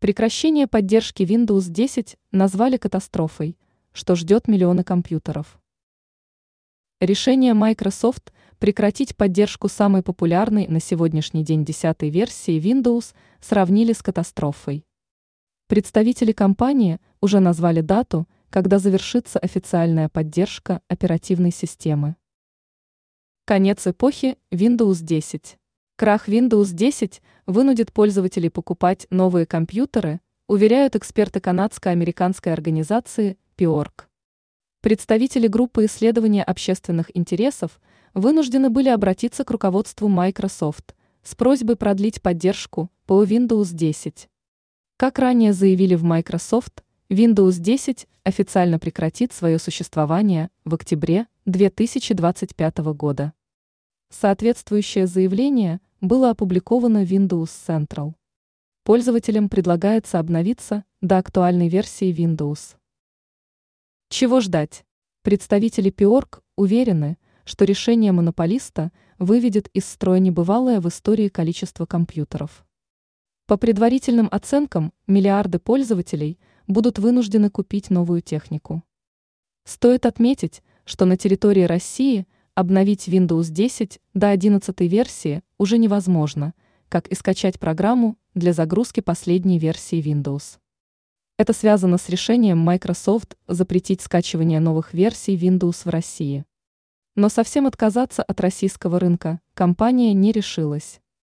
Прекращение поддержки Windows 10 назвали катастрофой, что ждет миллионы компьютеров. Решение Microsoft прекратить поддержку самой популярной на сегодняшний день десятой версии Windows сравнили с катастрофой. Представители компании уже назвали дату, когда завершится официальная поддержка оперативной системы. Конец эпохи Windows 10. Крах Windows 10 вынудит пользователей покупать новые компьютеры, уверяют эксперты канадско-американской организации PIORG. Представители группы исследования общественных интересов вынуждены были обратиться к руководству Microsoft с просьбой продлить поддержку по Windows 10. Как ранее заявили в Microsoft, Windows 10 официально прекратит свое существование в октябре 2025 года. Соответствующее заявление было опубликовано Windows Central. Пользователям предлагается обновиться до актуальной версии Windows. Чего ждать? Представители Пиорг уверены, что решение монополиста выведет из строя небывалое в истории количество компьютеров. По предварительным оценкам, миллиарды пользователей будут вынуждены купить новую технику. Стоит отметить, что на территории России – Обновить Windows 10 до 11 версии уже невозможно, как и скачать программу для загрузки последней версии Windows. Это связано с решением Microsoft запретить скачивание новых версий Windows в России. Но совсем отказаться от российского рынка компания не решилась.